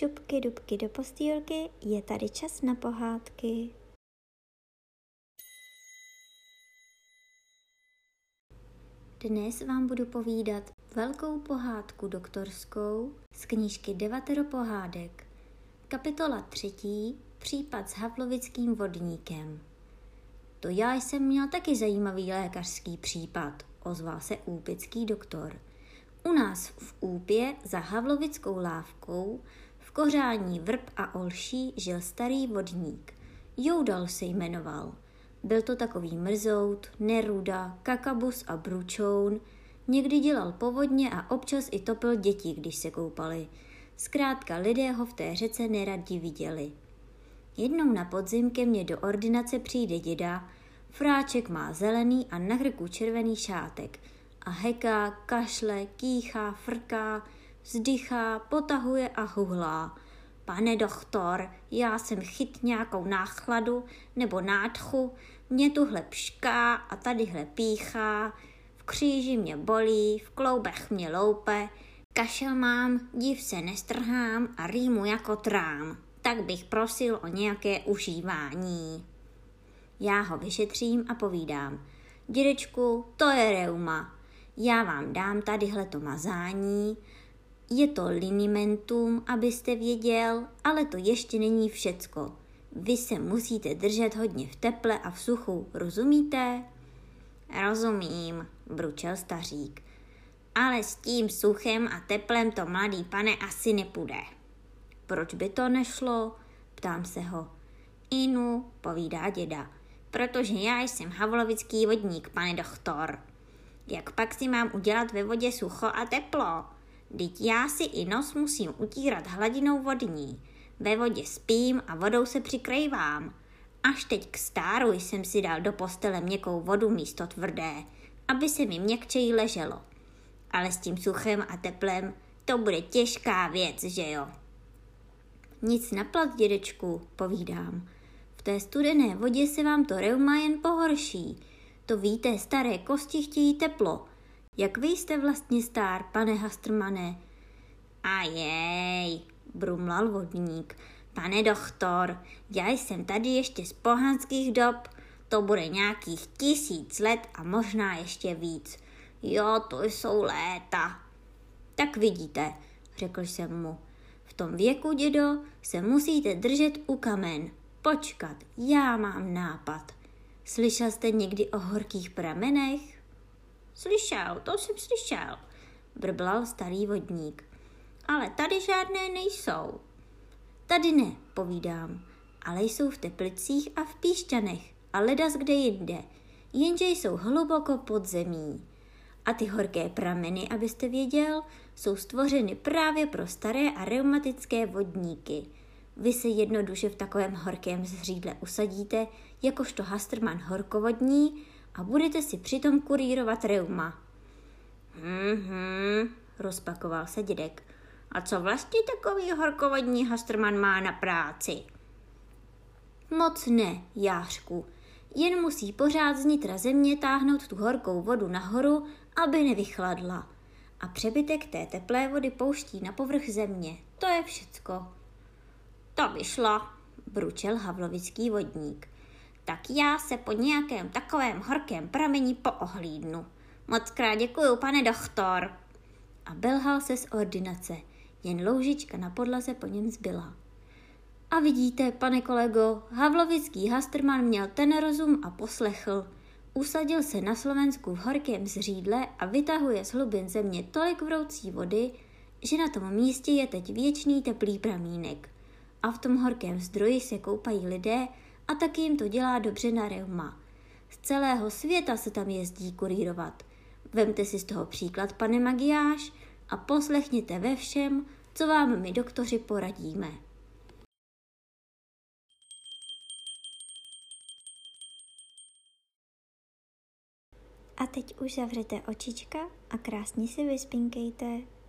šupky dubky do postýlky, je tady čas na pohádky. Dnes vám budu povídat velkou pohádku doktorskou z knížky Devatero pohádek. Kapitola třetí, případ s havlovickým vodníkem. To já jsem měl taky zajímavý lékařský případ, ozval se úpický doktor – u nás v Úpě za Havlovickou lávkou v kořání vrb a olší žil starý vodník. Joudal se jmenoval. Byl to takový mrzout, neruda, kakabus a bručoun. Někdy dělal povodně a občas i topil děti, když se koupali. Zkrátka lidé ho v té řece neradi viděli. Jednou na podzim ke mně do ordinace přijde děda, fráček má zelený a na hrku červený šátek – a heká, kašle, kýchá, frká, vzdychá, potahuje a huhlá. Pane doktor, já jsem chyt nějakou náchladu nebo nádchu, mě tuhle pšká a tadyhle píchá, v kříži mě bolí, v kloubech mě loupe, kašel mám, div se nestrhám a rýmu jako trám. Tak bych prosil o nějaké užívání. Já ho vyšetřím a povídám. Dědečku, to je reuma já vám dám tadyhle to mazání, je to linimentum, abyste věděl, ale to ještě není všecko. Vy se musíte držet hodně v teple a v suchu, rozumíte? Rozumím, bručel stařík. Ale s tím suchem a teplem to mladý pane asi nepůjde. Proč by to nešlo? Ptám se ho. Inu, povídá děda, protože já jsem havlovický vodník, pane doktor. Jak pak si mám udělat ve vodě sucho a teplo? Teď já si i nos musím utírat hladinou vodní. Ve vodě spím a vodou se přikrývám. Až teď k stáru jsem si dal do postele měkkou vodu místo tvrdé, aby se mi měkčeji leželo. Ale s tím suchem a teplem to bude těžká věc, že jo? Nic naplat, dědečku, povídám. V té studené vodě se vám to reuma jen pohorší. To víte, staré kosti chtějí teplo. Jak vy jste vlastně star, pane Hastrmane? A jej, brumlal vodník. Pane doktor, já jsem tady ještě z pohanských dob, to bude nějakých tisíc let a možná ještě víc. Jo, to jsou léta. Tak vidíte, řekl jsem mu. V tom věku, dědo, se musíte držet u kamen. Počkat, já mám nápad. Slyšel jste někdy o horkých pramenech? Slyšel, to jsem slyšel, brblal starý vodník. Ale tady žádné nejsou. Tady ne, povídám, ale jsou v Teplicích a v Píšťanech a ledas kde jinde, jenže jsou hluboko pod zemí. A ty horké prameny, abyste věděl, jsou stvořeny právě pro staré a reumatické vodníky – vy se jednoduše v takovém horkém zřídle usadíte, jakožto Hasterman horkovodní a budete si přitom kurírovat reuma. Mhm, rozpakoval se dědek. A co vlastně takový horkovodní Hasterman má na práci? Moc ne, jářku. Jen musí pořád z nitra země táhnout tu horkou vodu nahoru, aby nevychladla. A přebytek té teplé vody pouští na povrch země. To je všecko. To vyšlo, bručel havlovický vodník. Tak já se po nějakém takovém horkém pramení poohlídnu. Moc krát děkuju, pane doktor. A belhal se z ordinace, jen loužička na podlaze po něm zbyla. A vidíte, pane kolego, Havlovický Hasterman měl ten rozum a poslechl. Usadil se na Slovensku v horkém zřídle a vytahuje z hlubin země tolik vroucí vody, že na tom místě je teď věčný teplý pramínek – a v tom horkém zdroji se koupají lidé a taky jim to dělá dobře na reuma. Z celého světa se tam jezdí kurírovat. Vemte si z toho příklad, pane Magiáš, a poslechněte ve všem, co vám my doktoři poradíme. A teď už zavřete očička a krásně si vyspinkejte.